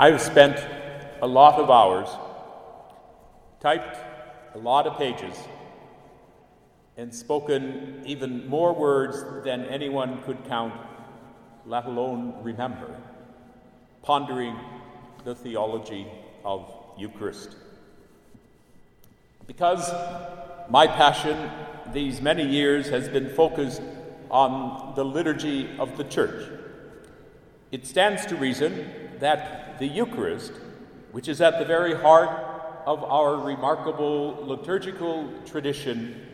I've spent a lot of hours, typed a lot of pages, and spoken even more words than anyone could count, let alone remember, pondering the theology of Eucharist. Because my passion these many years has been focused on the liturgy of the Church, it stands to reason that the Eucharist, which is at the very heart of our remarkable liturgical tradition,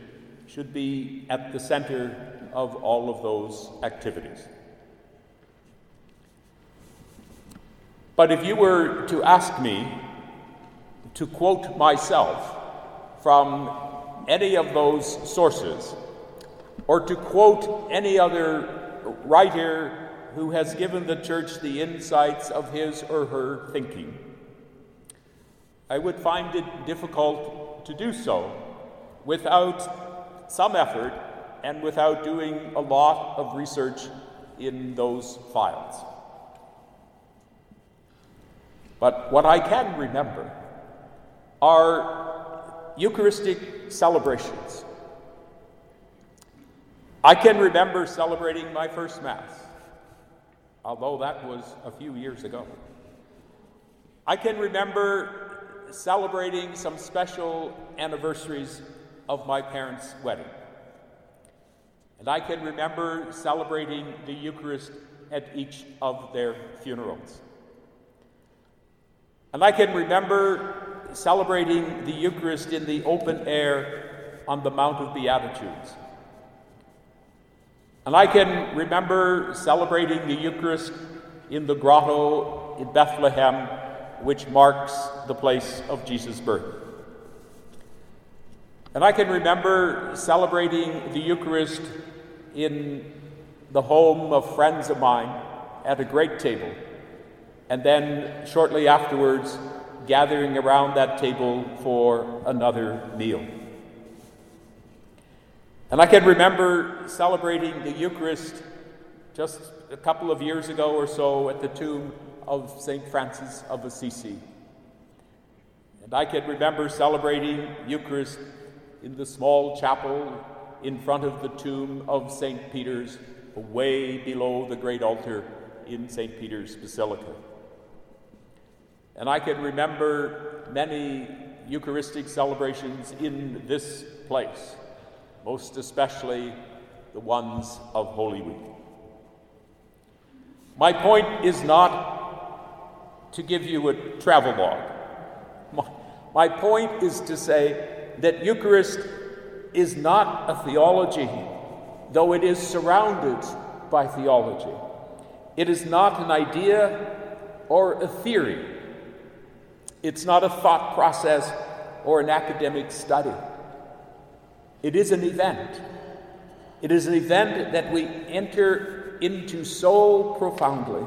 should be at the center of all of those activities. But if you were to ask me to quote myself from any of those sources, or to quote any other writer who has given the church the insights of his or her thinking, I would find it difficult to do so without some effort and without doing a lot of research in those files. But what I can remember are Eucharistic celebrations. I can remember celebrating my first Mass, although that was a few years ago. I can remember celebrating some special anniversaries of my parents' wedding. And I can remember celebrating the Eucharist at each of their funerals. And I can remember celebrating the Eucharist in the open air on the Mount of Beatitudes. And I can remember celebrating the Eucharist in the grotto in Bethlehem, which marks the place of Jesus' birth. And I can remember celebrating the Eucharist in the home of friends of mine at a great table and then shortly afterwards, gathering around that table for another meal. And I can remember celebrating the Eucharist just a couple of years ago or so at the tomb of St. Francis of Assisi. And I can remember celebrating Eucharist in the small chapel in front of the tomb of St. Peter's, way below the great altar in St. Peter's Basilica. And I can remember many Eucharistic celebrations in this place, most especially the ones of Holy Week. My point is not to give you a travel log. My point is to say that Eucharist is not a theology, though it is surrounded by theology. It is not an idea or a theory it's not a thought process or an academic study. It is an event. It is an event that we enter into so profoundly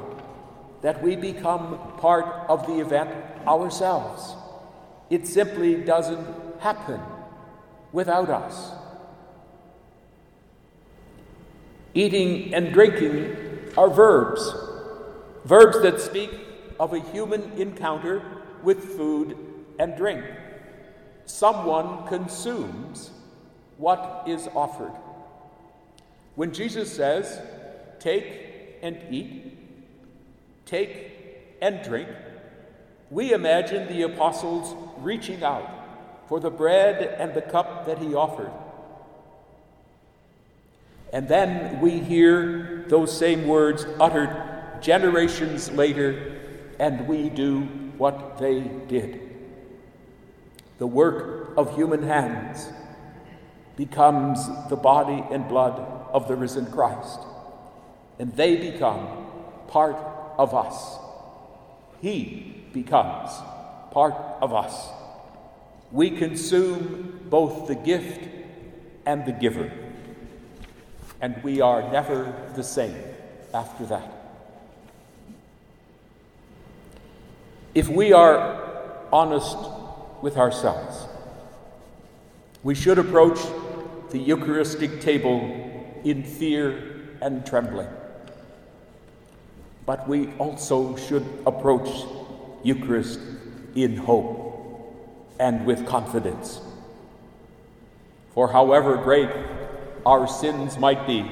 that we become part of the event ourselves. It simply doesn't happen without us. Eating and drinking are verbs, verbs that speak of a human encounter with food and drink. Someone consumes what is offered. When Jesus says, Take and eat, take and drink, we imagine the apostles reaching out for the bread and the cup that he offered. And then we hear those same words uttered generations later, and we do what they did. The work of human hands becomes the body and blood of the risen Christ, and they become part of us. He becomes part of us. We consume both the gift and the giver, and we are never the same after that. If we are honest with ourselves, we should approach the Eucharistic table in fear and trembling. But we also should approach Eucharist in hope and with confidence. For however great our sins might be,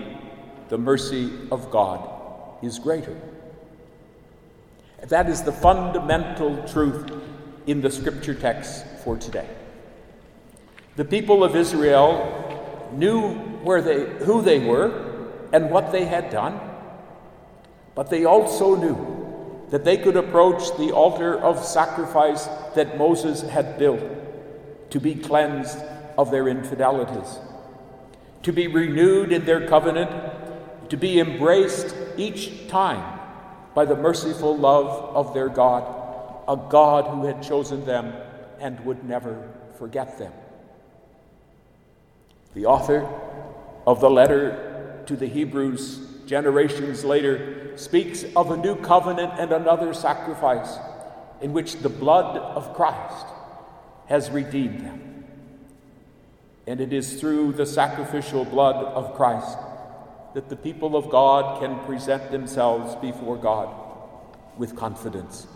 the mercy of God is greater. That is the fundamental truth in the scripture text for today. The people of Israel knew where they, who they were and what they had done, but they also knew that they could approach the altar of sacrifice that Moses had built to be cleansed of their infidelities, to be renewed in their covenant, to be embraced each time by the merciful love of their God, a God who had chosen them and would never forget them. The author of the letter to the Hebrews generations later speaks of a new covenant and another sacrifice in which the blood of Christ has redeemed them. And it is through the sacrificial blood of Christ that the people of God can present themselves before God with confidence.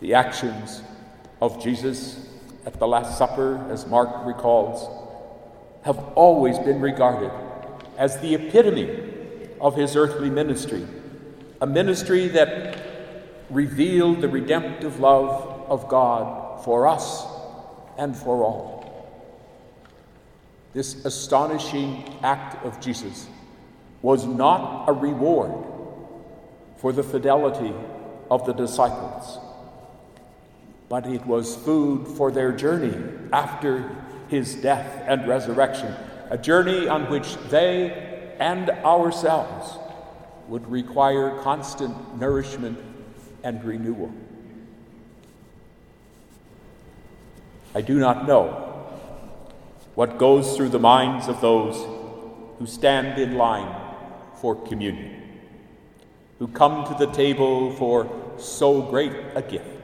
The actions of Jesus at the Last Supper, as Mark recalls, have always been regarded as the epitome of his earthly ministry, a ministry that revealed the redemptive love of God for us and for all. This astonishing act of Jesus was not a reward for the fidelity of the disciples, but it was food for their journey after his death and resurrection, a journey on which they and ourselves would require constant nourishment and renewal. I do not know what goes through the minds of those who stand in line for communion, who come to the table for so great a gift.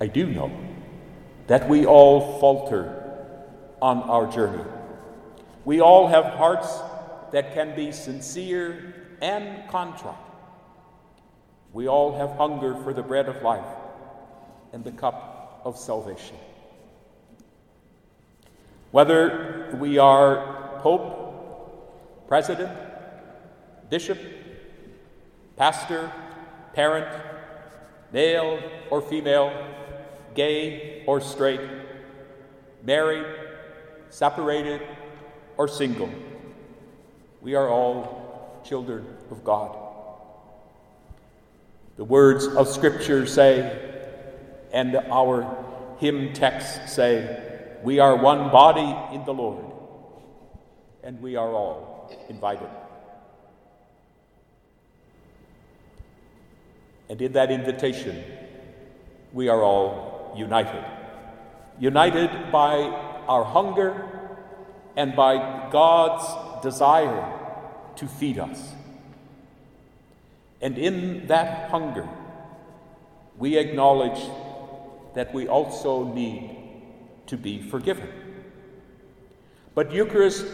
I do know that we all falter on our journey. We all have hearts that can be sincere and contrite. We all have hunger for the bread of life and the cup of salvation. Whether we are Pope, President, Bishop, Pastor, parent, male or female, gay or straight, married, separated, or single, we are all children of God. The words of Scripture say, and our hymn texts say, we are one body in the Lord, and we are all invited. And in that invitation, we are all united. United by our hunger and by God's desire to feed us. And in that hunger, we acknowledge that we also need to be forgiven. But Eucharist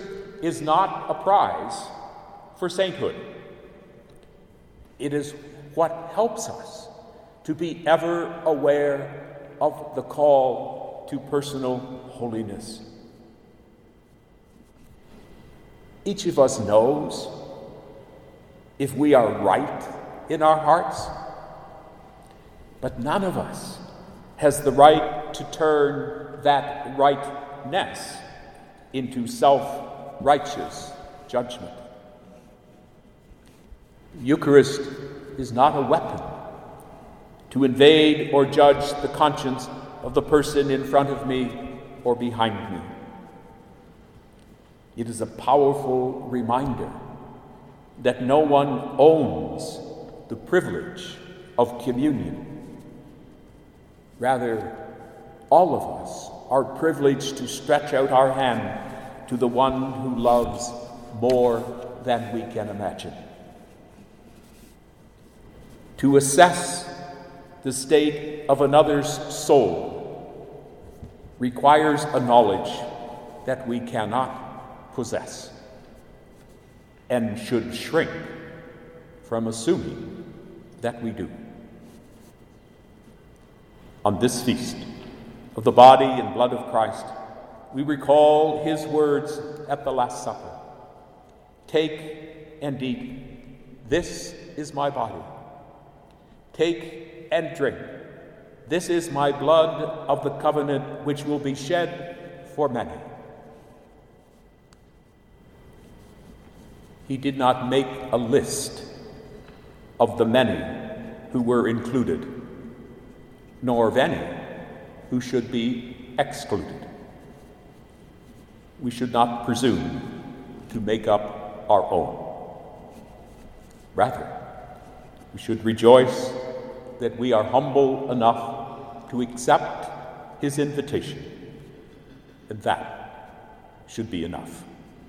is not a prize for sainthood. It is what helps us to be ever aware of the call to personal holiness. Each of us knows if we are right in our hearts, but none of us has the right to turn that rightness into self righteous judgment. Eucharist is not a weapon to invade or judge the conscience of the person in front of me or behind me. It is a powerful reminder that no one owns the privilege of communion. Rather, all of us are privileged to stretch out our hand to the one who loves more than we can imagine. To assess the state of another's soul requires a knowledge that we cannot possess and should shrink from assuming that we do. On this feast of the body and blood of Christ, we recall his words at the Last Supper Take and eat. This is my body. Take and drink. This is my blood of the covenant which will be shed for many. He did not make a list of the many who were included, nor of any who should be excluded. We should not presume to make up our own. Rather, we should rejoice that we are humble enough to accept his invitation, and that should be enough.